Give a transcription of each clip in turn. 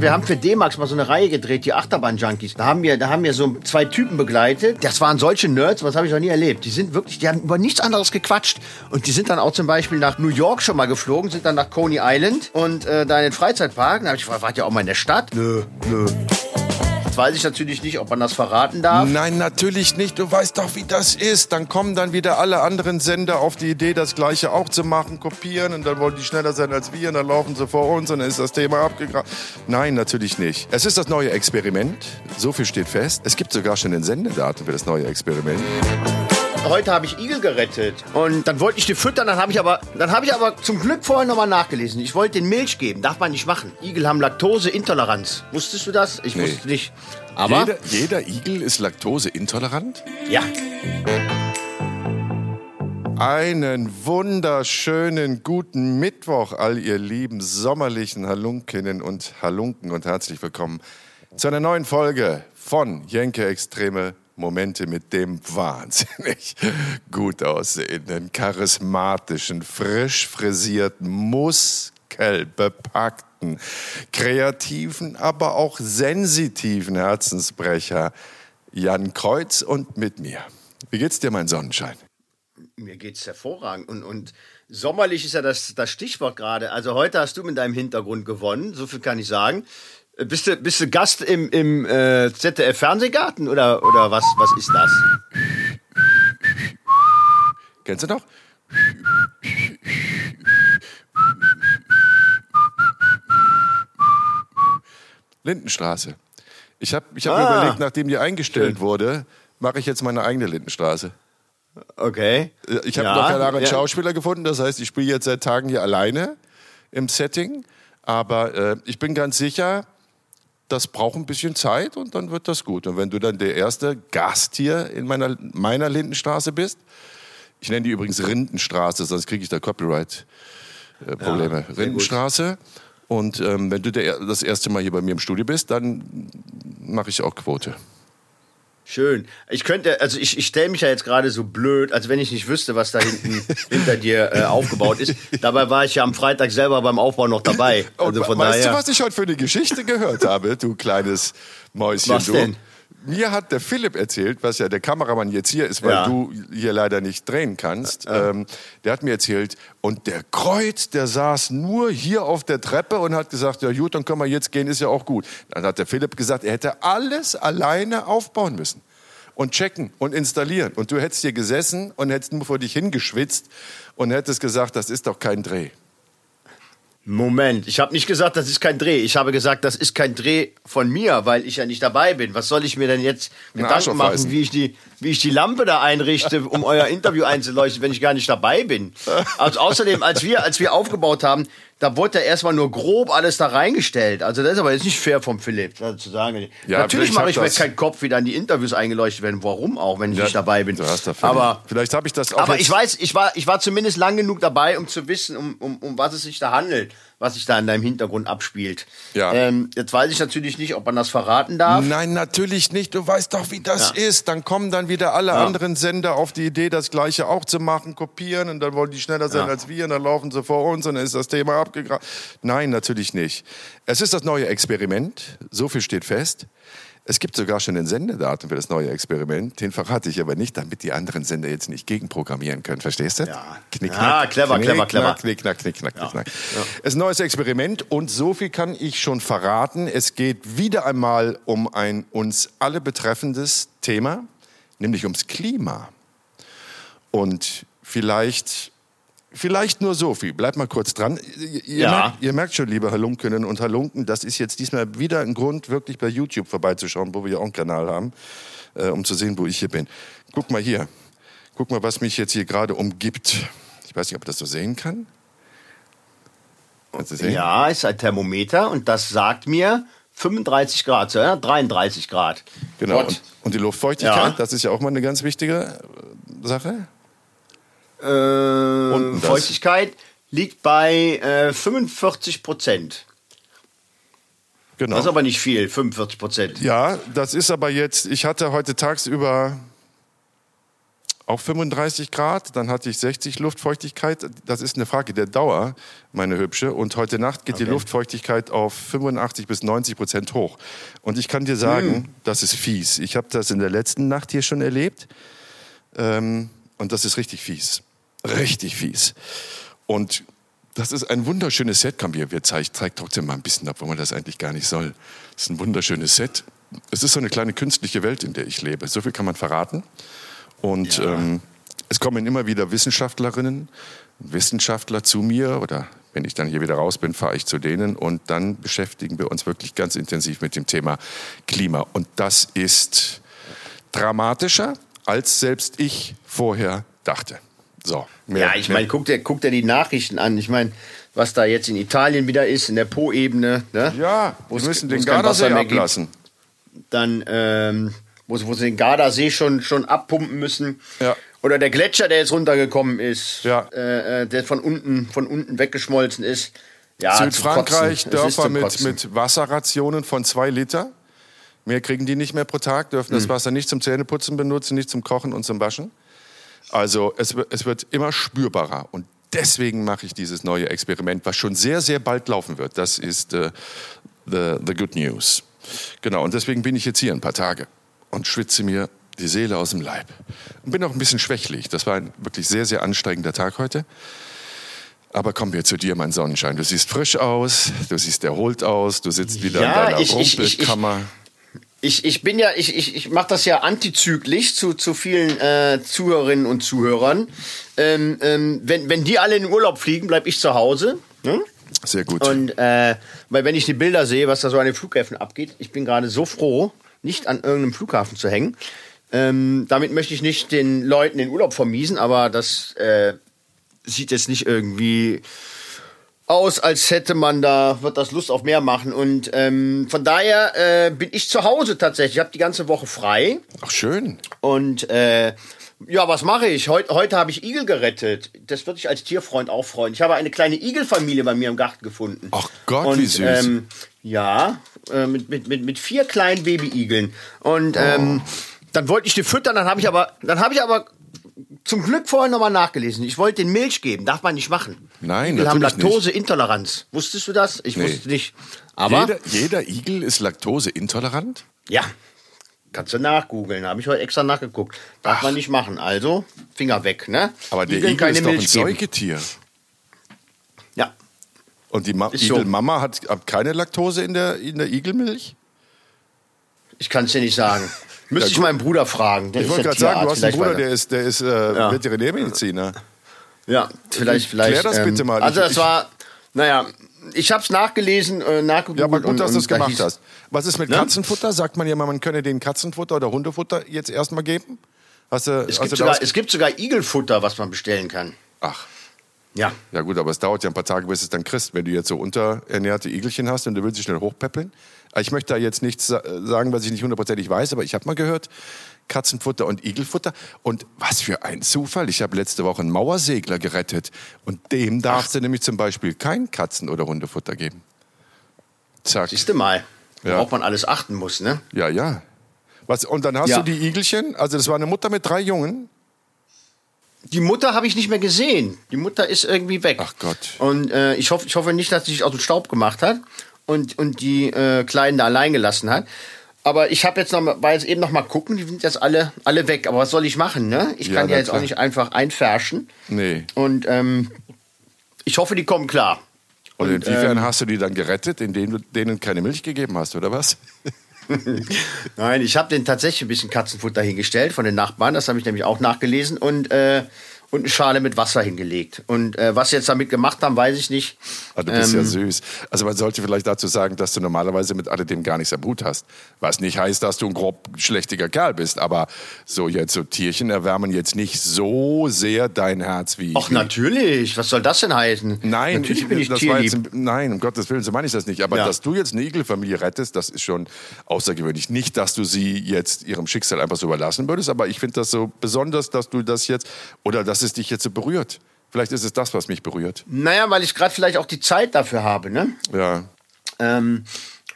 Wir haben für D-Max mal so eine Reihe gedreht, die Achterbahn-Junkies. Da haben wir, da haben wir so zwei Typen begleitet. Das waren solche Nerds, was habe ich noch nie erlebt. Die sind wirklich, die haben über nichts anderes gequatscht. Und die sind dann auch zum Beispiel nach New York schon mal geflogen, sind dann nach Coney Island und äh, da in den Freizeitpark. Da habe ich gefragt, wart ihr auch mal in der Stadt? Nö, nö. Weiß ich natürlich nicht, ob man das verraten darf. Nein, natürlich nicht. Du weißt doch, wie das ist. Dann kommen dann wieder alle anderen Sender auf die Idee, das Gleiche auch zu machen, kopieren und dann wollen die schneller sein als wir und dann laufen sie vor uns und dann ist das Thema abgegraben. Nein, natürlich nicht. Es ist das neue Experiment. So viel steht fest. Es gibt sogar schon den Sendedatum für das neue Experiment. Heute habe ich Igel gerettet und dann wollte ich die füttern, dann habe ich aber, dann habe ich aber zum Glück vorher nochmal nachgelesen. Ich wollte den Milch geben, darf man nicht machen. Igel haben Laktoseintoleranz. Wusstest du das? Ich Nee. wusste nicht. Aber Jeder, jeder Igel ist laktoseintolerant? ja, Einen wunderschönen guten Mittwoch, all ihr lieben sommerlichen Halunkinnen und Halunken und herzlich willkommen zu einer neuen Folge von Jenke Extreme Momente mit dem wahnsinnig gut aussehenden, charismatischen, frisch frisierten, muskelbepackten, kreativen, aber auch sensitiven Herzensbrecher Jan Kreuz und mit mir. Wie geht's dir, mein Sonnenschein? mir geht's hervorragend und, und sommerlich ist ja das, das Stichwort gerade. Also heute hast du mit deinem Hintergrund gewonnen, so viel kann ich sagen. Bist du, bist du Gast im, im äh, ZDF Fernsehgarten oder, oder was, was ist das? Kennst du noch? Lindenstraße. Ich habe ich hab mir Ah. überlegt, nachdem die eingestellt Schön. wurde, mache ich jetzt meine eigene Lindenstraße. Okay. Äh, Ich habe Ja, noch keinen anderen ja. Schauspieler gefunden, das heißt, ich spiele jetzt seit Tagen hier alleine im Setting. Aber äh, ich bin ganz sicher, das braucht ein bisschen Zeit und dann wird das gut. Und wenn du dann der erste Gast hier in meiner, meiner Lindenstraße bist, ich nenne die übrigens Rindenstraße, sonst kriege ich da Copyright-Probleme. gut. Rindenstraße. Und ähm, wenn du der, das erste Mal hier bei mir im Studio bist, dann mache ich auch Quote. Schön. Ich könnte, also ich, ich stelle mich ja jetzt gerade so blöd, als wenn ich nicht wüsste, was da hinten hinter dir äh, aufgebaut ist. Dabei war ich ja am Freitag selber beim Aufbau noch dabei. Also Und von weißt daher. du, was ich heute für eine Geschichte gehört habe, du kleines Mäuschen? Was du? denn? Mir hat der Philipp erzählt, was ja der Kameramann jetzt hier ist, weil Ja. du hier leider nicht drehen kannst. Ähm, der hat mir erzählt, und der Kreuz, der saß nur hier auf der Treppe und hat gesagt, ja gut, dann können wir jetzt gehen, ist ja auch gut. Dann hat der Philipp gesagt, er hätte alles alleine aufbauen müssen. Und checken und installieren. Und du hättest hier gesessen und hättest nur vor dich hingeschwitzt und hättest gesagt, das ist doch kein Dreh. Moment, ich habe nicht gesagt, das ist kein Dreh. Ich habe gesagt, das ist kein Dreh von mir, weil ich ja nicht dabei bin. Was soll ich mir denn jetzt Den Arsch Gedanken machen, wie ich, die, wie ich die Lampe da einrichte, um euer Interview einzuleuchten, wenn ich gar nicht dabei bin? Also außerdem, als wir, als wir aufgebaut haben, da wurde ja erstmal nur grob alles da reingestellt. Also das ist aber jetzt nicht fair vom Philipp, zu sagen. Ja, Natürlich mache ich mir keinen Kopf, wie dann die Interviews eingeleuchtet werden. Warum auch, wenn ich Ja, nicht dabei bin? Aber vielleicht habe ich das auch aber ich weiß, ich war, ich war zumindest lang genug dabei, um zu wissen, um, um, um was es sich da handelt, was sich da in deinem Hintergrund abspielt. Ja. Ähm, jetzt weiß ich natürlich nicht, ob man das verraten darf. Nein, natürlich nicht. Du weißt doch, wie das Ja. ist. Dann kommen dann wieder alle anderen Sender auf die Idee, das Gleiche auch zu machen, kopieren und dann wollen die schneller sein Ja. als wir und dann laufen sie vor uns und dann ist das Thema abgegraben. Nein, natürlich nicht. Es ist das neue Experiment. So viel steht fest. Es gibt sogar schon den Sendedatum für das neue Experiment. Den verrate ich aber nicht, damit die anderen Sender jetzt nicht gegenprogrammieren können. Verstehst du? Ja. Knick, Ja, clever, knick, clever, clever. Knick, knack, knick, knack, knick, knack. Es ist ein neues Experiment und so viel kann ich schon verraten. Es geht wieder einmal um ein uns alle betreffendes Thema, nämlich ums Klima. Und vielleicht, vielleicht nur so viel. Bleibt mal kurz dran. Ihr, Ja. merkt, ihr merkt schon, liebe Halunkinnen und Halunken, das ist jetzt diesmal wieder ein Grund, wirklich bei YouTube vorbeizuschauen, wo wir ja auch einen Kanal haben, äh, um zu sehen, wo ich hier bin. Guck mal hier. Guck mal, was mich jetzt hier gerade umgibt. Ich weiß nicht, ob man das so sehen kann. Kannst du sehen? Ja, ist ein Thermometer und das sagt mir 35 Grad, ja? 33 Grad. Genau. Und, und die Luftfeuchtigkeit, Ja. das ist ja auch mal eine ganz wichtige äh, Sache. Äh. Feuchtigkeit liegt bei äh, 45 Prozent. Genau. Das ist aber nicht viel, 45 Prozent. Ja, das ist aber jetzt, ich hatte heute tagsüber auf 35 Grad, dann hatte ich 60 Luftfeuchtigkeit. Das ist eine Frage der Dauer, meine Hübsche. Und heute Nacht geht okay. die Luftfeuchtigkeit auf 85 bis 90 Prozent hoch. Und ich kann dir sagen, hm. das ist fies. Ich habe das in der letzten Nacht hier schon erlebt. Ähm, und das ist richtig fies. Richtig fies. Und das ist ein wunderschönes Set. Komm, wir, wir zeigen zeig trotzdem mal ein bisschen ab, wo man das eigentlich gar nicht soll. Das ist ein wunderschönes Set. Es ist so eine kleine künstliche Welt, in der ich lebe. So viel kann man verraten. Und ja. ähm, es kommen immer wieder Wissenschaftlerinnen, Wissenschaftler zu mir oder wenn ich dann hier wieder raus bin, fahre ich zu denen und dann beschäftigen wir uns wirklich ganz intensiv mit dem Thema Klima. Und das ist dramatischer, als selbst ich vorher dachte. So, mehr, ja, ich meine, guck dir, guck dir die Nachrichten an. Ich meine, was da jetzt in Italien wieder ist, in der Po-Ebene. Ne? Ja, wir müssen den Gardasee ablassen. Dann, ähm, wo, wo sie den Gardasee schon, schon abpumpen müssen. Ja. Oder der Gletscher, der jetzt runtergekommen ist, ja. äh, äh der von unten, von unten weggeschmolzen ist. Ja, Südfrankreich, Dörfer mit, mit Wasserrationen von zwei Liter. Mehr kriegen die nicht mehr pro Tag, dürfen mhm. das Wasser nicht zum Zähneputzen benutzen, nicht zum Kochen und zum Waschen. Also es, es wird immer spürbarer und deswegen mache ich dieses neue Experiment, was schon sehr, sehr bald laufen wird. Das ist äh, the, the good news. Genau, und deswegen bin ich jetzt hier ein paar Tage und schwitze mir die Seele aus dem Leib. Und bin auch ein bisschen schwächlich. Das war ein wirklich sehr, sehr ansteigender Tag heute. Aber kommen wir zu dir, mein Sonnenschein. Du siehst frisch aus, du siehst erholt aus, du sitzt wieder ja, in deiner ich, Rumpelkammer. Ich, ich, ich, ich bin ja, ich, ich, ich mache das ja antizyklisch zu, zu vielen äh, Zuhörerinnen und Zuhörern. Ähm, ähm, wenn, wenn die alle in den Urlaub fliegen, bleibe ich zu Hause. Ne? Sehr gut. Und äh, weil wenn ich die Bilder sehe, was da so an den Flughäfen abgeht, ich bin gerade so froh, nicht an irgendeinem Flughafen zu hängen. Ähm, damit möchte ich nicht den Leuten den Urlaub vermiesen, aber das äh, sieht jetzt nicht irgendwie aus, als hätte man da, wird das Lust auf mehr machen. Und ähm, von daher äh, bin ich zu Hause tatsächlich. Ich habe die ganze Woche frei. Ach, schön. Und äh, ja, was mache ich? Heut, heute habe ich Igel gerettet. Das würde ich als Tierfreund auch freuen. Ich habe eine kleine Igelfamilie bei mir im Garten gefunden. Ach Gott, Und, wie süß. Ähm, ja, äh, mit, mit, mit, mit vier kleinen Baby-Igeln. Und oh. ähm, dann wollte ich die füttern, dann habe ich aber, dann habe ich aber zum Glück vorhin nochmal nachgelesen. Ich wollte den Milch geben, darf man nicht machen. Nein, Wir haben Laktoseintoleranz. Wusstest du das? Ich nee. wusste nicht. Aber jeder, jeder Igel ist laktoseintolerant? Ja. Kannst du nachgoogeln, habe ich heute extra nachgeguckt. Darf Ach. man nicht machen. Also, Finger weg, ne? Aber der Igel keine ist doch ein Säugetier. Ja. Und die Ma Igelmama so. hat, hat keine Laktose in der, in der Igelmilch? Ich kann es dir nicht sagen. Müsste ja, ich meinen Bruder fragen. Der ich wollte gerade sagen, du hast einen Bruder, der ist, der ist äh, ja. Veterinärmediziner. Ja, vielleicht, vielleicht. Klär das bitte ähm, mal. Also das war, naja, ich habe es nachgelesen, äh, nachgeguckt. Ja, aber gut, und, dass du es gemacht hast. Was ist mit ne? Katzenfutter? Sagt man ja mal, man könne den Katzenfutter oder Hundefutter jetzt erstmal geben? Hast du, es, hast gibt sogar, es gibt sogar Igelfutter, was man bestellen kann. Ach. Ja. Ja gut, aber es dauert ja ein paar Tage, bis es dann kriegst, wenn du jetzt so unterernährte Igelchen hast und du willst sie schnell hochpäppeln. Ich möchte da jetzt nichts sagen, was ich nicht hundertprozentig weiß, aber ich habe mal gehört, Katzenfutter und Igelfutter. Und was für ein Zufall. Ich habe letzte Woche einen Mauersegler gerettet. Und dem darfst du nämlich zum Beispiel kein Katzen- oder Hundefutter geben. Zack. Siehst du mal, worauf ja. man alles achten muss, ne? Ja, ja. Was, und dann hast ja. du die Igelchen, also das war eine Mutter mit drei Jungen. Die Mutter habe ich nicht mehr gesehen. Die Mutter ist irgendwie weg. Ach Gott. Und äh, ich, hoffe, ich hoffe nicht, dass sie sich aus dem Staub gemacht hat und, und die äh, Kleinen da allein gelassen hat. Aber ich habe jetzt noch mal, weil jetzt eben noch mal gucken, die sind jetzt alle, alle weg. Aber was soll ich machen, ne? Ich kann ja, jetzt klar. auch nicht einfach einfärschen. Nee. Und ähm, ich hoffe, die kommen klar. Und, und inwiefern ähm, hast du die dann gerettet, indem du denen keine Milch gegeben hast, oder was? Nein, ich habe denen tatsächlich ein bisschen Katzenfutter hingestellt von den Nachbarn. Das habe ich nämlich auch nachgelesen. Und äh, und eine Schale mit Wasser hingelegt. Und äh, was sie jetzt damit gemacht haben, weiß ich nicht. Ah, du bist ähm, ja süß. Also man sollte vielleicht dazu sagen, dass du normalerweise mit alledem gar nichts am Hut hast. Was nicht heißt, dass du ein grob schlechtiger Kerl bist. Aber so jetzt so Tierchen erwärmen jetzt nicht so sehr dein Herz wie. Ach natürlich. Was soll das denn heißen? Nein, natürlich ich, bin ich das tierlieb. Jetzt, nein, um Gottes Willen, so meine ich das nicht. Aber ja. dass du jetzt eine Igelfamilie rettest, das ist schon außergewöhnlich. Nicht, dass du sie jetzt ihrem Schicksal einfach so überlassen würdest, aber ich finde das so besonders, dass du das jetzt oder dass es dich jetzt so berührt. Vielleicht ist es das, was mich berührt. Naja, weil ich gerade vielleicht auch die Zeit dafür habe, ne? Ja. Ähm,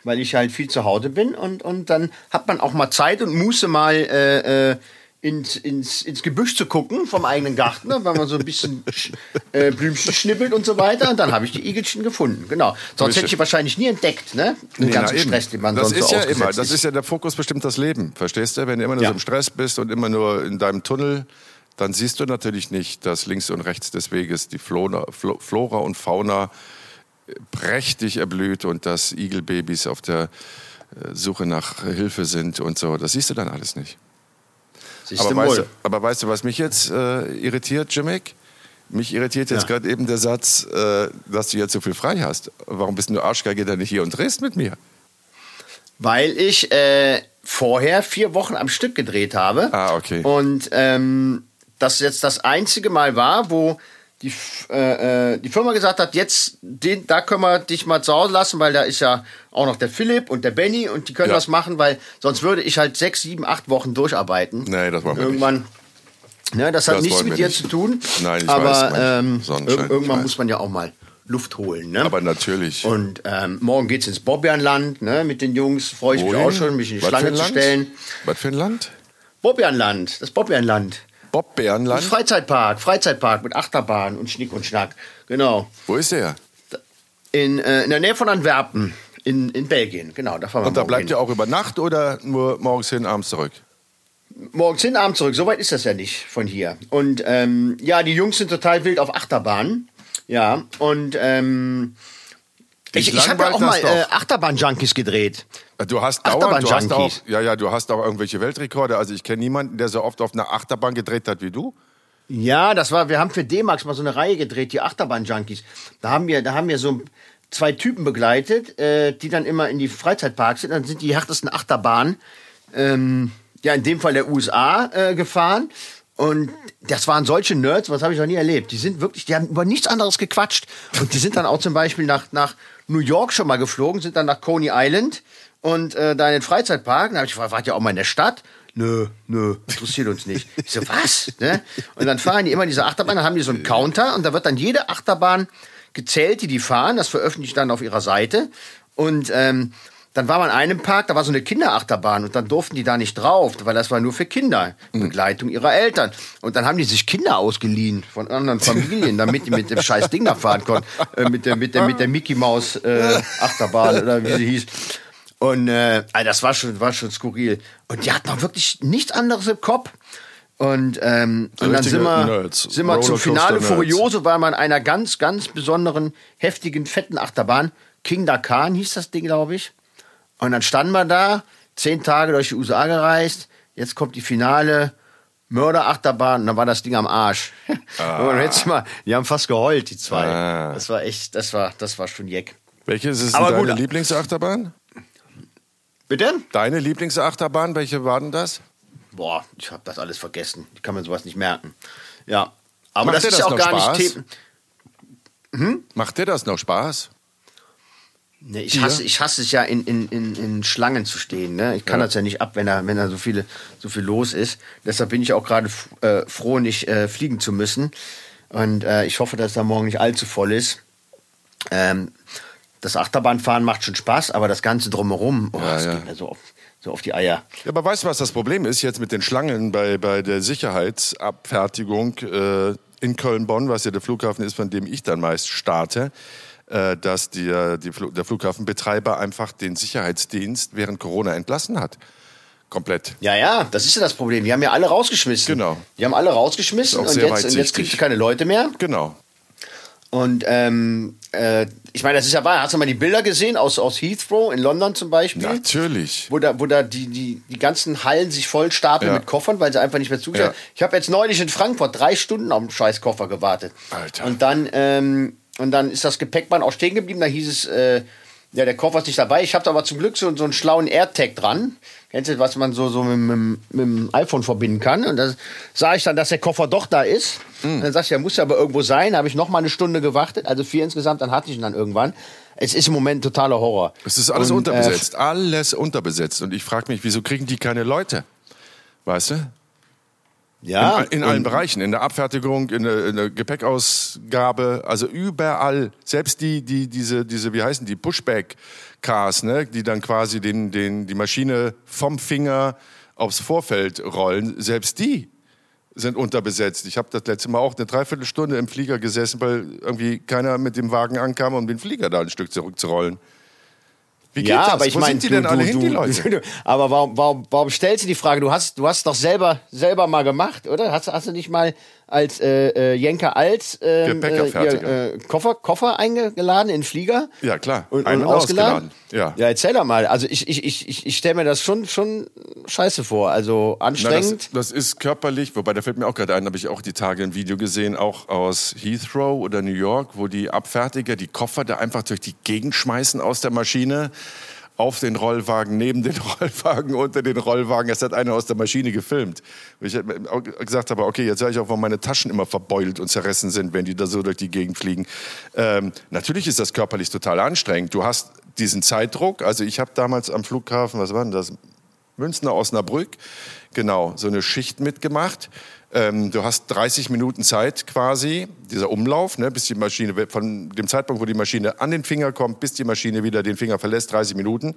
weil ich halt viel zu Hause bin und, und dann hat man auch mal Zeit und Muße mal äh, äh, ins, ins, ins Gebüsch zu gucken vom eigenen Garten, ne, weil man so ein bisschen äh, Blümchen schnippelt und so weiter. Und dann habe ich die Igelchen gefunden. Genau. Sonst hätte ich die wahrscheinlich nie entdeckt, ne? Den Nee, ganzen na. Stress, den man das sonst ist so ja immer, das ist ja der Fokus bestimmt das Leben, verstehst du? Wenn du immer nur Ja. so im Stress bist und immer nur in deinem Tunnel, dann siehst du natürlich nicht, dass links und rechts des Weges die Flora, Flo- Flora und Fauna äh, prächtig erblüht und dass Igelbabys auf der äh, Suche nach Hilfe sind und so. Das siehst du dann alles nicht. Siehst Aber weißt, du, aber weißt du, was mich jetzt äh, irritiert, Jimmick? Mich irritiert jetzt Ja. gerade eben der Satz, äh, dass du jetzt so viel frei hast. Warum bist du Arschgeige dann nicht hier und drehst mit mir? Weil ich äh, vorher vier Wochen am Stück gedreht habe. Ah, okay. Und ähm, das jetzt das einzige Mal war, wo die, äh, äh, die Firma gesagt hat, jetzt den, da können wir dich mal zu Hause lassen, weil da ist ja auch noch der Philipp und der Benny und die können Ja. das machen, weil sonst würde ich halt sechs, sieben, acht Wochen durcharbeiten. Nee, das wollen wir Irgendwann. Ne, das hat Das nichts mit dir nicht. zu tun. Nein, ich aber weiß, ähm, irgendwann weiß. muss man ja auch mal Luft holen. Ne? Aber natürlich. Und ähm, morgen geht's ins Bobbejahnland, ne? Mit den Jungs freue ich mich Wohin? auch schon, mich in die Was Schlange zu Land? stellen. Was für ein Land? Bobbejahnland, das Bobbejahnland. Bobbärenland? Freizeitpark, Freizeitpark mit Achterbahn und Schnick und Schnack. Genau. Wo ist der? In, äh, in der Nähe von Antwerpen, in, in Belgien. Genau, da fahren wir Und da bleibt hin. ihr auch über Nacht oder nur morgens hin, abends zurück? Morgens hin, abends zurück. So weit ist das ja nicht von hier. Und ähm, ja, die Jungs sind total wild auf Achterbahn. Ja, und ähm, Dich ich, ich habe ja auch mal äh. Achterbahn-Junkies gedreht. Du hast dauernd, du hast auch, ja, ja, du hast auch irgendwelche Weltrekorde. Also ich kenne niemanden, der so oft auf einer Achterbahn gedreht hat wie du. Ja, das war, wir haben für D-Max mal so eine Reihe gedreht, die Achterbahn-Junkies. Da haben wir, da haben wir so zwei Typen begleitet, äh, die dann immer in die Freizeitparks sind. Dann sind die härtesten Achterbahnen, ähm, ja, in dem Fall der USA, äh, gefahren. Und das waren solche Nerds, was habe ich noch nie erlebt. Die sind wirklich, die haben über nichts anderes gequatscht. Und die sind dann auch zum Beispiel nach, nach New York schon mal geflogen, sind dann nach Coney Island und äh, da in den Freizeitpark. Da habe ich gefragt, wart ihr auch mal in der Stadt? Nö, nö, interessiert uns nicht. Ich so, was? Ne? Und dann fahren die immer diese Achterbahn, dann haben die so einen Counter und da wird dann jede Achterbahn gezählt, die die fahren. Das veröffentlicht dann auf ihrer Seite. Und ähm, dann war man in einem Park, da war so eine Kinderachterbahn und dann durften die da nicht drauf, weil das war nur für Kinder, Begleitung ihrer Eltern. Und dann haben die sich Kinder ausgeliehen von anderen Familien, damit die mit dem scheiß Ding da fahren konnten, äh, mit der mit der mit der Mickey Maus äh, Achterbahn oder wie sie hieß. Und äh, also das war schon war schon skurril. Und die hatten auch wirklich nichts anderes im Kopf. Und, ähm, und dann sind wir, Nerds. sind wir zum Finale. Furioso, war man in einer ganz, ganz besonderen, heftigen, fetten Achterbahn. King Dakan hieß das Ding, glaube ich. Und dann standen wir da, zehn Tage durch die USA gereist. Jetzt kommt die Finale Mörderachterbahn und dann war das Ding am Arsch. Du mal, die haben fast geheult, die zwei. Ah. Das war echt, das war, das war schon jeck. Welche ist es Aber denn gut. deine Lieblingsachterbahn? Bitte? Deine Lieblingsachterbahn, welche war denn das? Boah, ich habe das alles vergessen. Ich kann mir sowas nicht merken. Ja. Aber Macht das dir ist das ja auch noch gar Spaß? nicht Thema. Macht dir das noch Spaß? Nee, ich hasse, ich hasse es ja, in, in, in, in Schlangen zu stehen. Ne? Ich kann Ja. das ja nicht ab, wenn da, wenn da so, viele, so viel los ist. Deshalb bin ich auch gerade äh, froh, nicht äh, fliegen zu müssen. Und äh, ich hoffe, dass da morgen nicht allzu voll ist. Ähm, das Achterbahnfahren macht schon Spaß, aber das Ganze drumherum, oh, Ja, das ja. geht mir so auf, so auf die Eier. Ja, aber weißt du, was das Problem ist jetzt mit den Schlangen bei, bei der Sicherheitsabfertigung äh, in Köln-Bonn, was ja der Flughafen ist, von dem ich dann meist starte, äh, dass die, die, der Flughafenbetreiber einfach den Sicherheitsdienst während Corona entlassen hat. Komplett. Ja, ja, das ist ja das Problem. Die haben ja alle rausgeschmissen. Genau. Die haben alle rausgeschmissen und jetzt, und jetzt kriegst du keine Leute mehr. Genau. Und ähm, äh, ich meine, das ist ja wahr. Hast du mal die Bilder gesehen aus, aus Heathrow in London zum Beispiel? Natürlich. Wo da, wo da die, die, die ganzen Hallen sich voll stapeln Ja. mit Koffern, weil sie einfach nicht mehr zugelassen Ja. Ich habe jetzt neulich in Frankfurt drei Stunden auf den scheiß Koffer gewartet. Alter. Und dann, ähm, und dann ist das Gepäckband auch stehen geblieben. Da hieß es, äh, ja, der Koffer ist nicht dabei. Ich habe aber zum Glück so, so einen schlauen AirTag dran. Kennst du, was man so, so mit, mit, mit dem iPhone verbinden kann? Und da sah ich dann, dass der Koffer doch da ist. Hm. Und dann sagst du, ja, muss ja aber irgendwo sein. Da habe ich noch mal eine Stunde gewartet, also vier insgesamt, dann hatte ich ihn dann irgendwann. Es ist im Moment totaler Horror. Es ist alles Und, unterbesetzt. alles unterbesetzt. Und ich frage mich, wieso kriegen die keine Leute? Weißt du? Ja, in, in allen Bereichen, in der Abfertigung, in der, in der Gepäckausgabe, also überall. Selbst die, die, diese, diese, wie heißen die, Pushback-Cars, ne, die dann quasi den, den, die Maschine vom Finger aufs Vorfeld rollen, selbst die sind unterbesetzt. Ich habe das letzte Mal auch eine Dreiviertelstunde im Flieger gesessen, weil irgendwie keiner mit dem Wagen ankam, um den Flieger da ein Stück zurückzurollen. Wie geht ja, das? aber ich meine, sind die du, denn alle du, hin, die Leute? aber warum, warum, warum stellst du die Frage? Du hast, du hast doch selber, selber mal gemacht, oder? Hast, hast du nicht mal als äh, äh, Jenker Alt ähm, äh, äh, Koffer, Koffer eingeladen in Flieger? Ja, klar. Und, und, ausgeladen? Ja. ja, erzähl doch mal. Also ich, ich, ich, ich, ich stelle mir das schon, schon scheiße vor. Also anstrengend. Na, das, das, ist körperlich, wobei da fällt mir auch gerade ein, habe ich auch die Tage ein Video gesehen, auch aus Heathrow oder New York, wo die Abfertiger die Koffer da einfach durch die Gegend schmeißen aus der Maschine auf den Rollwagen, neben den Rollwagen, unter den Rollwagen. Es hat einer aus der Maschine gefilmt. Ich gesagt habe, okay, jetzt sage ich auch, warum meine Taschen immer verbeult und zerrissen sind, wenn die da so durch die Gegend fliegen. Ähm, natürlich ist das körperlich total anstrengend. Du hast diesen Zeitdruck. Also ich habe damals am Flughafen, was war denn das? Münster, Osnabrück, genau, so eine Schicht mitgemacht. Ähm, du hast 30 Minuten Zeit quasi, dieser Umlauf, ne, bis die Maschine, von dem Zeitpunkt, wo die Maschine an den Finger kommt, bis die Maschine wieder den Finger verlässt, 30 Minuten.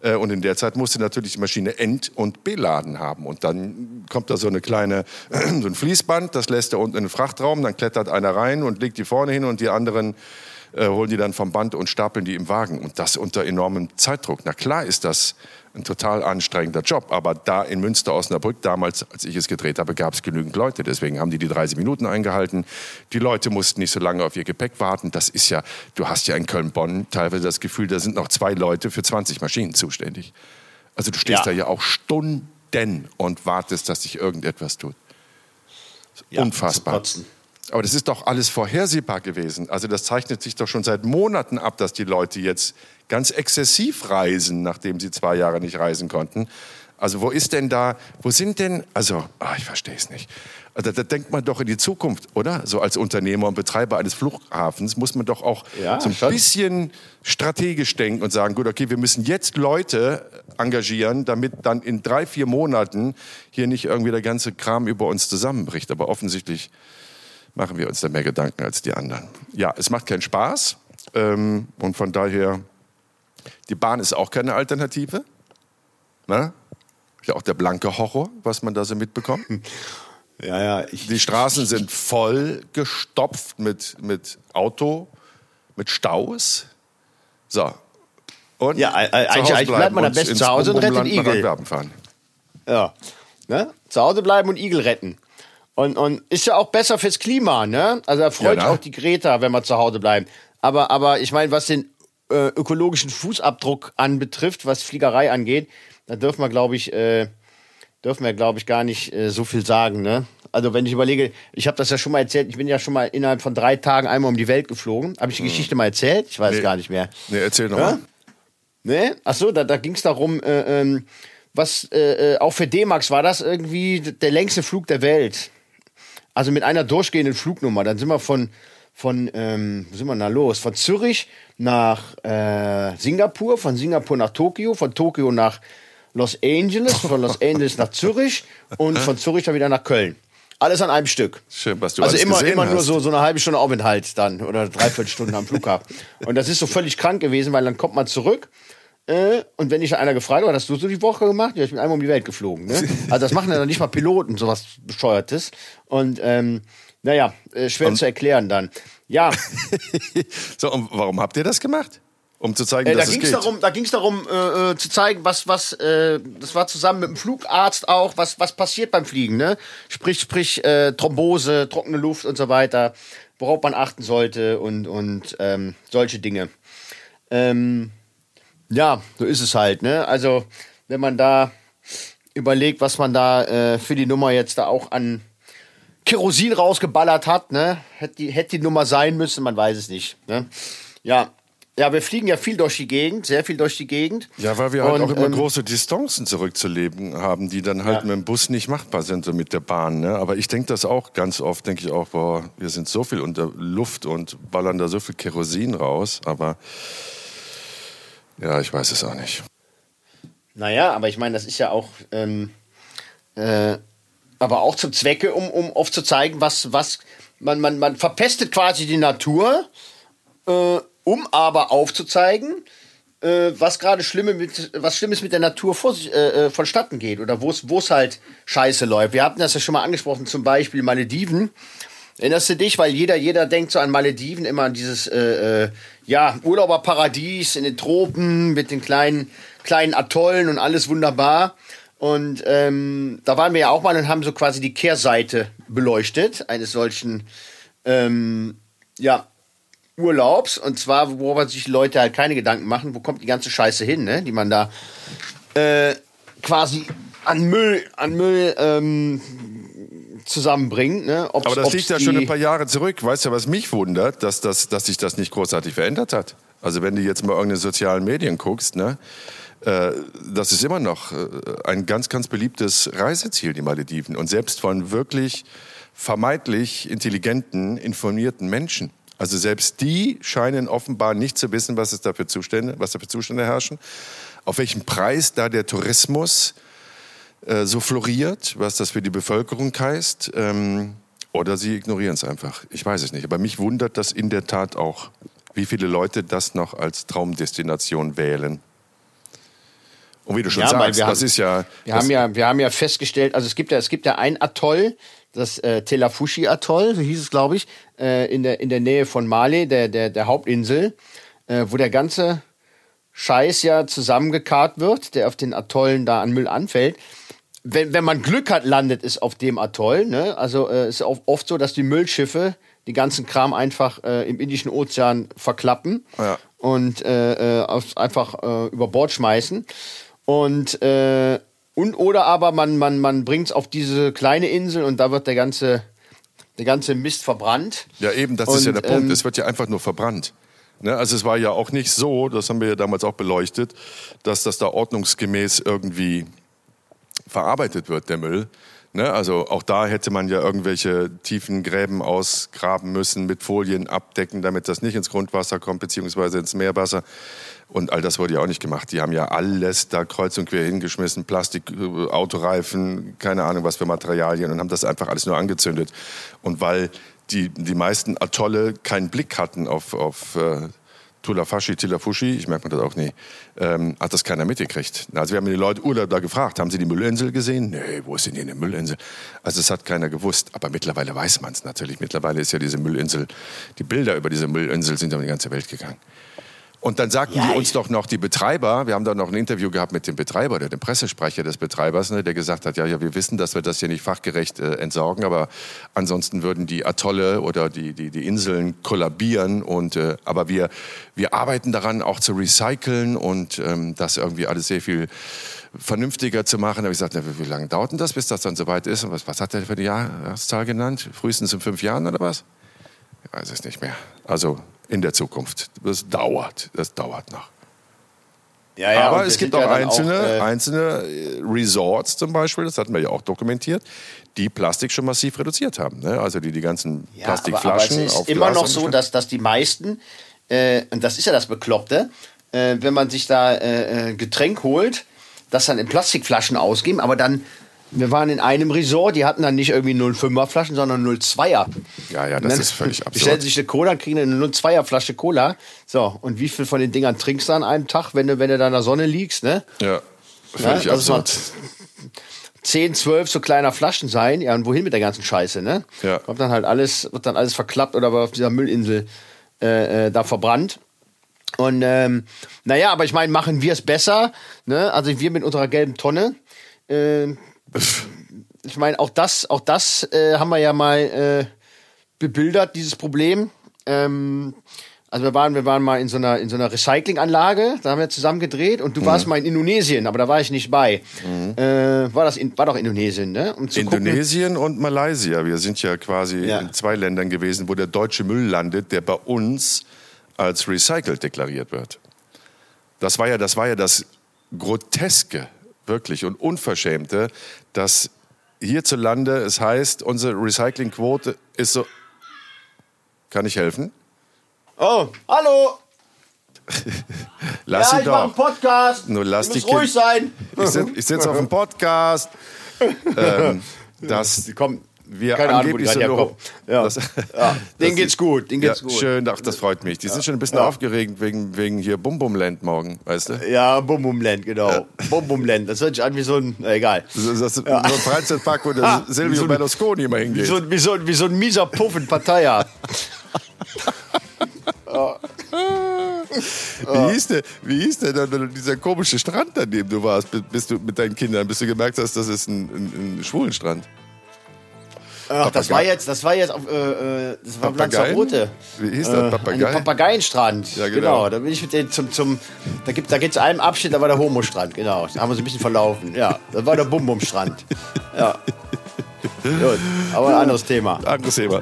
Äh, und in der Zeit musst du natürlich die Maschine ent- und beladen haben. Und dann kommt da so eine kleine, so ein Fließband, das lässt er unten in den Frachtraum, dann klettert einer rein und legt die vorne hin und die anderen äh, holen die dann vom Band und stapeln die im Wagen. Und das unter enormem Zeitdruck. Na klar ist das ein total anstrengender Job. Aber da in Münster, Osnabrück, damals, als ich es gedreht habe, gab es genügend Leute. Deswegen haben die die 30 Minuten eingehalten. Die Leute mussten nicht so lange auf ihr Gepäck warten. Das ist ja, du hast ja in Köln-Bonn teilweise das Gefühl, da sind noch zwei Leute für 20 Maschinen zuständig. Also du stehst ja. da ja auch Stunden und wartest, dass sich irgendetwas tut. Ja, Unfassbar. Aber das ist doch alles vorhersehbar gewesen. Also das zeichnet sich doch schon seit Monaten ab, dass die Leute jetzt ganz exzessiv reisen, nachdem sie zwei Jahre nicht reisen konnten. Also wo ist denn da, wo sind denn, also ach, ich verstehe es nicht. Also, da denkt man doch in die Zukunft, oder? So als Unternehmer und Betreiber eines Flughafens muss man doch auch ja, so ein schon. bisschen strategisch denken und sagen, gut, okay, wir müssen jetzt Leute engagieren, damit dann in drei, vier Monaten hier nicht irgendwie der ganze Kram über uns zusammenbricht. Aber offensichtlich machen wir uns da mehr Gedanken als die anderen. Ja, es macht keinen Spaß ähm, und von daher, die Bahn ist auch keine Alternative. Na? Ja, auch der blanke Horror, was man da so mitbekommt. Ja, ja. Ich, die Straßen sind voll gestopft mit, mit Auto, mit Staus. So. Und ja, eigentlich, bleibt man am besten zu Hause und rettet Igel. Fahren. Ja. Ne? Zu Hause bleiben und Igel retten. Und, und ist ja auch besser fürs Klima, ne? Also da freut ja, auch die Greta, wenn wir zu Hause bleiben. Aber, aber ich meine, was den äh, ökologischen Fußabdruck anbetrifft, was Fliegerei angeht, da dürfen wir, glaube ich, äh, dürfen wir, glaube ich, gar nicht äh, so viel sagen, ne? Also wenn ich überlege, ich habe das ja schon mal erzählt, ich bin ja schon mal innerhalb von drei Tagen einmal um die Welt geflogen. Habe ich die mhm. Geschichte mal erzählt? Ich weiß nee. gar nicht mehr. Nee, erzähl noch ja? mal. Ne? Ach so, da, da ging es darum, äh, ähm, was äh, äh, auch für D-Max war das irgendwie der längste Flug der Welt. Also mit einer durchgehenden Flugnummer. Dann sind wir von, von ähm, wo sind wir da los? Von Zürich nach äh, Singapur, von Singapur nach Tokio, von Tokio nach Los Angeles, von Los Angeles nach Zürich und von Zürich dann wieder nach Köln. Alles an einem Stück. Schön, was du Also immer, immer hast. nur so, so eine halbe Stunde Aufenthalt dann oder dreiviertel Stunden am Flughafen. Und das ist so völlig krank gewesen, weil dann kommt man zurück äh, und wenn dich einer gefragt was hast du so die Woche gemacht? Ja, ich bin einmal um die Welt geflogen. Ne? Also das machen ja dann nicht mal Piloten, sowas Bescheuertes. Und ähm, naja, äh, schwer und? zu erklären dann. Ja. so, und warum habt ihr das gemacht? Um zu zeigen, äh, dass da es geht. Darum, da ging es darum, äh, äh, zu zeigen, was, was, äh, das war zusammen mit dem Flugarzt auch, was, was passiert beim Fliegen, ne? Sprich, sprich, äh, Thrombose, trockene Luft und so weiter, worauf man achten sollte und, und ähm, solche Dinge. Ähm, ja, so ist es halt, ne? Also, wenn man da überlegt, was man da äh, für die Nummer jetzt da auch an Kerosin rausgeballert hat, ne? Hätte die, hätte die Nummer sein müssen, man weiß es nicht. Ne? Ja. Ja, wir fliegen ja viel durch die Gegend, sehr viel durch die Gegend. Ja, weil wir halt auch immer ähm, große Distanzen zurückzuleben haben, die dann halt ja. mit dem Bus nicht machbar sind, so mit der Bahn. Ne? Aber ich denke das auch ganz oft, denke ich auch, boah, wir sind so viel unter Luft und ballern da so viel Kerosin raus. Aber ja, ich weiß es auch nicht. Naja, aber ich meine, das ist ja auch, ähm, äh, aber auch zum Zwecke, um, um oft zu zeigen, was, was, man, man, man verpestet quasi die Natur, äh, um aber aufzuzeigen, äh, was gerade Schlimme mit, was Schlimmes mit der Natur vor äh, äh vonstatten geht oder wo es halt scheiße läuft. Wir hatten das ja schon mal angesprochen, zum Beispiel Malediven. Erinnerst du dich? Weil jeder, jeder denkt so an Malediven immer an dieses äh, äh, ja, Urlauberparadies in den Tropen mit den kleinen, kleinen Atollen und alles wunderbar. Und ähm, da waren wir ja auch mal und haben so quasi die Kehrseite beleuchtet eines solchen ähm, ja, Urlaubs. Und zwar, worüber sich Leute halt keine Gedanken machen, wo kommt die ganze Scheiße hin, ne? die man da äh, quasi an Müll, an Müll ähm, zusammenbringt. Ne? Ob's, Aber das liegt ja schon ein paar Jahre zurück. Weißt du, was mich wundert, dass, das, dass sich das nicht großartig verändert hat? Also wenn du jetzt mal irgendeine sozialen Medien guckst, ne? Äh, das ist immer noch äh, ein ganz, ganz beliebtes Reiseziel, die Malediven. Und selbst von wirklich vermeintlich intelligenten, informierten Menschen. Also selbst die scheinen offenbar nicht zu wissen, was es da für Zustände, was da für Zustände herrschen, auf welchen Preis da der Tourismus äh, so floriert, was das für die Bevölkerung heißt. Ähm, oder sie ignorieren es einfach. Ich weiß es nicht. Aber mich wundert das in der Tat auch, wie viele Leute das noch als Traumdestination wählen. Und wie du schon ja, sagst, das haben, ist ja. Wir haben ja, wir haben ja festgestellt, also es gibt ja, es gibt ja ein Atoll, das äh, Telafushi Atoll, so hieß es, glaube ich, äh, in der in der Nähe von Male, der der der Hauptinsel, äh, wo der ganze Scheiß ja zusammengekarrt wird, der auf den Atollen da an Müll anfällt. Wenn, wenn man Glück hat, landet es auf dem Atoll. Ne? Also äh, ist oft so, dass die Müllschiffe die ganzen Kram einfach äh, im Indischen Ozean verklappen ja. und äh, äh, einfach äh, über Bord schmeißen. Und, äh, und oder aber man, man, man bringt es auf diese kleine Insel und da wird der ganze, der ganze Mist verbrannt. Ja, eben, das und, ist ja der Punkt. Ähm, es wird ja einfach nur verbrannt. Ne? Also es war ja auch nicht so, das haben wir ja damals auch beleuchtet, dass das da ordnungsgemäß irgendwie verarbeitet wird, der Müll. Ne? Also auch da hätte man ja irgendwelche tiefen Gräben ausgraben müssen, mit Folien abdecken, damit das nicht ins Grundwasser kommt, beziehungsweise ins Meerwasser. Und all das wurde ja auch nicht gemacht. Die haben ja alles da kreuz und quer hingeschmissen, Plastik, äh, Autoreifen, keine Ahnung was für Materialien und haben das einfach alles nur angezündet. Und weil die, die meisten Atolle keinen Blick hatten auf, auf äh, Tulafashi, Tilafushi, ich merke mir das auch nie, ähm, hat das keiner mitgekriegt. Also wir haben die Leute Urlaub da gefragt, haben sie die Müllinsel gesehen? Nee, wo ist denn hier eine Müllinsel? Also das hat keiner gewusst, aber mittlerweile weiß man es natürlich. Mittlerweile ist ja diese Müllinsel, die Bilder über diese Müllinsel sind um die ganze Welt gegangen. Und dann sagten ja, die uns doch noch die Betreiber, wir haben da noch ein Interview gehabt mit dem Betreiber, der, dem Pressesprecher des Betreibers, ne, der gesagt hat, ja, ja, wir wissen, dass wir das hier nicht fachgerecht äh, entsorgen, aber ansonsten würden die Atolle oder die, die, die Inseln kollabieren. Und, äh, aber wir, wir arbeiten daran, auch zu recyceln und ähm, das irgendwie alles sehr viel vernünftiger zu machen. Da habe ich gesagt, na, wie, wie lange dauert denn das, bis das dann soweit ist? Und was, was hat er für die Jahreszahl genannt? Frühestens in fünf Jahren oder was? Ich weiß es nicht mehr. Also in der Zukunft. Das dauert, das dauert noch. Ja, ja, Aber es gibt auch einzelne, auch, äh einzelne äh, Resorts zum Beispiel, das hatten wir ja auch dokumentiert, die Plastik schon massiv reduziert haben. Ne? Also die die ganzen ja, Plastikflaschen. Aber, aber es ist immer noch so, dass, dass die meisten, äh, und das ist ja das Bekloppte, äh, wenn man sich da äh, äh Getränk holt, das dann in Plastikflaschen ausgeben, aber dann wir waren in einem Resort, die hatten dann nicht irgendwie 0,5er Flaschen, sondern 0,2er. Ja, ja, das ist völlig absurd. Stellen sich eine Cola, kriegen eine 0,2er Flasche Cola. So, und wie viel von den Dingern trinkst du an einem Tag, wenn du, wenn du da in der Sonne liegst, ne? Ja, völlig ja, absurd. 10, 12 so kleiner Flaschen sein. Ja, und wohin mit der ganzen Scheiße, ne? Ja. Kommt dann halt alles, wird dann alles verklappt oder auf dieser Müllinsel äh, äh, da verbrannt. Und ähm, naja, aber ich meine, machen wir es besser, ne? Also wir mit unserer gelben Tonne. Äh, ich meine, auch das, auch das äh, haben wir ja mal äh, bebildert, dieses Problem. Ähm, also wir waren, wir waren mal in so einer, in so einer Recyclinganlage, da haben wir zusammen gedreht und du mhm. warst mal in Indonesien, aber da war ich nicht bei. Mhm. Äh, war das in, war doch Indonesien, ne? Um Indonesien gucken. und Malaysia. Wir sind ja quasi ja. in zwei Ländern gewesen, wo der deutsche Müll landet, der bei uns als recycelt deklariert wird. Das war ja, das war ja das Groteske wirklich und Unverschämte, dass hierzulande es heißt, unsere Recyclingquote ist so. Kann ich helfen? Oh, hallo! lass ja, ich doch. einen Podcast. Nur lass die ruhig sein. Ich sitze sitz auf dem Podcast. ähm, das, die kommen, wir Keine Ahnung, angeblich die so herkommen. Ja. Das- Ja, das- geht's gut, denen geht's ja, gut. Schön, ach, das freut mich. Die sind schon ein bisschen Ja. aufgeregt wegen, wegen hier Bum Bum Land morgen, weißt du? Ja, Bum Bum Land, genau. Bum Bum Land. Das hört sich an wie so ein, na, egal. Das ist das so ein Freizeitpark, wo der Ah, Silvio so Berlusconi immer Wie hingeht. so, wie, so, wie so ein mieser Puff in Pattaya. Wie hieß der, wie hieß der dann, dieser komische Strand, an dem du warst, bis, bis du mit deinen Kindern, bis du gemerkt hast, das ist ein, ein, ein Schwulenstrand? Ach, das war jetzt, das war jetzt auf, äh, äh, das war? Lanzarote. Wie hieß das? Äh, Papagei? Ein Papageienstrand. Ja, genau. genau. Da bin ich mit denen zum, zum da gibt da gibt's einen Abschnitt, da war der Homo-Strand, genau. Da haben wir uns ein bisschen verlaufen. Ja, das war der Bum-Bum-Strand. Ja. Gut, aber ein anderes Thema. Anderes Thema.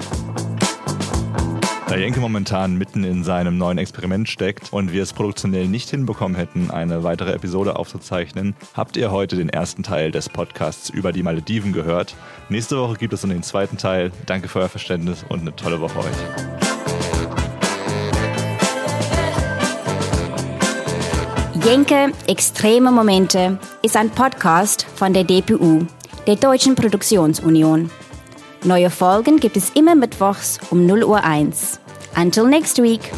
Da Jenke momentan mitten in seinem neuen Experiment steckt und wir es produktionell nicht hinbekommen hätten, eine weitere Episode aufzuzeichnen, habt ihr heute den ersten Teil des Podcasts über die Malediven gehört. Nächste Woche gibt es dann den zweiten Teil. Danke für euer Verständnis und eine tolle Woche euch. Jenke Extreme Momente ist ein Podcast von der DPU, der Deutschen Produktionsunion. Neue Folgen gibt es immer mittwochs um 0 Uhr 1. Until next week.